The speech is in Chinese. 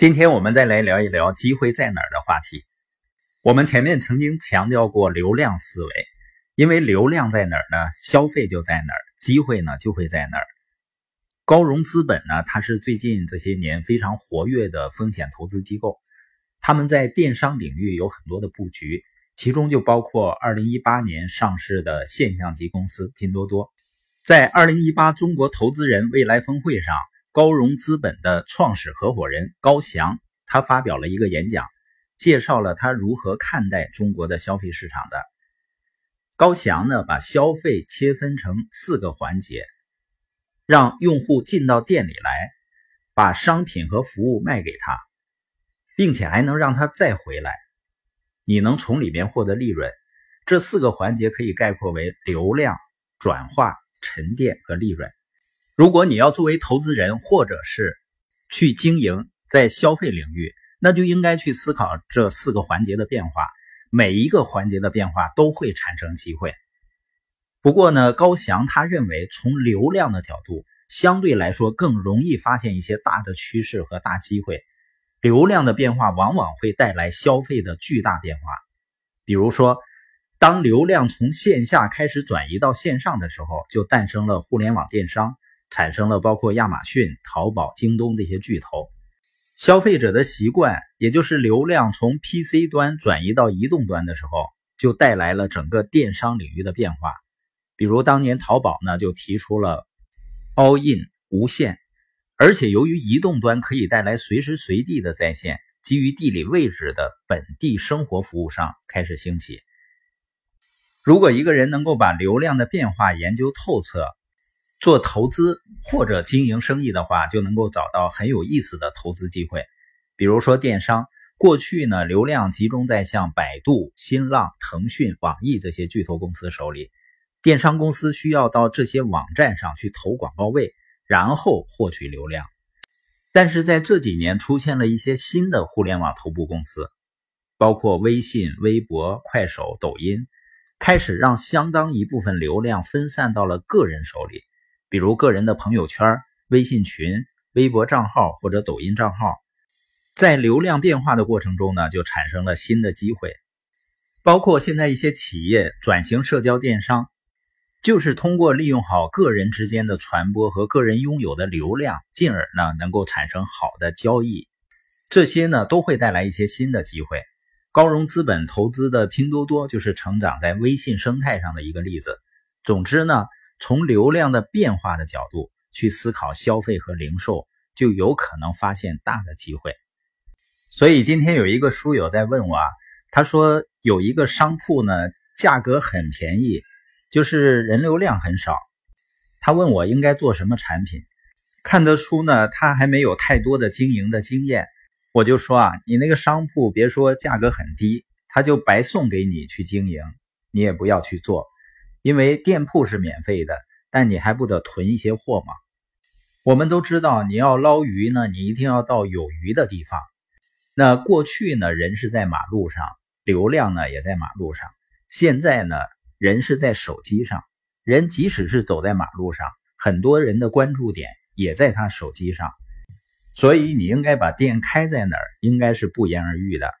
今天我们再来聊一聊机会在哪儿的话题。我们前面曾经强调过流量思维，因为流量在哪儿呢，消费就在哪儿，机会呢就会在哪儿。高融资本呢，它是最近这些年非常活跃的风险投资机构，他们在电商领域有很多的布局，其中就包括2018年上市的现象级公司拼多多。在2018中国投资人未来峰会上。高融资本的创始合伙人高翔，他发表了一个演讲，介绍了他如何看待中国的消费市场的。高翔呢，把消费切分成四个环节，让用户进到店里来，把商品和服务卖给他，并且还能让他再回来，你能从里面获得利润。这四个环节可以概括为流量、转化、沉淀和利润。如果你要作为投资人，或者是去经营在消费领域，那就应该去思考这四个环节的变化。每一个环节的变化都会产生机会。不过呢，高翔他认为，从流量的角度，相对来说更容易发现一些大的趋势和大机会。流量的变化往往会带来消费的巨大变化。比如说，当流量从线下开始转移到线上的时候，就诞生了互联网电商。产生了包括亚马逊、淘宝、京东这些巨头，消费者的习惯，也就是流量从 PC 端转移到移动端的时候，就带来了整个电商领域的变化。比如当年淘宝呢就提出了 All In 无线，而且由于移动端可以带来随时随地的在线，基于地理位置的本地生活服务商开始兴起。如果一个人能够把流量的变化研究透彻，做投资或者经营生意的话，就能够找到很有意思的投资机会。比如说电商，过去呢流量集中在像百度、新浪、腾讯、网易这些巨头公司手里，电商公司需要到这些网站上去投广告位，然后获取流量。但是在这几年出现了一些新的互联网头部公司，包括微信、微博、快手、抖音，开始让相当一部分流量分散到了个人手里。比如个人的朋友圈、微信群、微博账号或者抖音账号，在流量变化的过程中呢，就产生了新的机会。包括现在一些企业转型社交电商，就是通过利用好个人之间的传播和个人拥有的流量，进而呢能够产生好的交易。这些呢都会带来一些新的机会。高融资本投资的拼多多就是成长在微信生态上的一个例子。总之呢。从流量的变化的角度去思考消费和零售，就有可能发现大的机会。所以今天有一个书友在问我啊，他说有一个商铺呢，价格很便宜，就是人流量很少。他问我应该做什么产品，看得出呢他还没有太多的经营的经验。我就说啊，你那个商铺别说价格很低，他就白送给你去经营，你也不要去做。因为店铺是免费的，但你还不得囤一些货吗？我们都知道，你要捞鱼呢，你一定要到有鱼的地方。那过去呢，人是在马路上，流量呢也在马路上。现在呢，人是在手机上，人即使是走在马路上，很多人的关注点也在他手机上。所以你应该把店开在哪儿，应该是不言而喻的。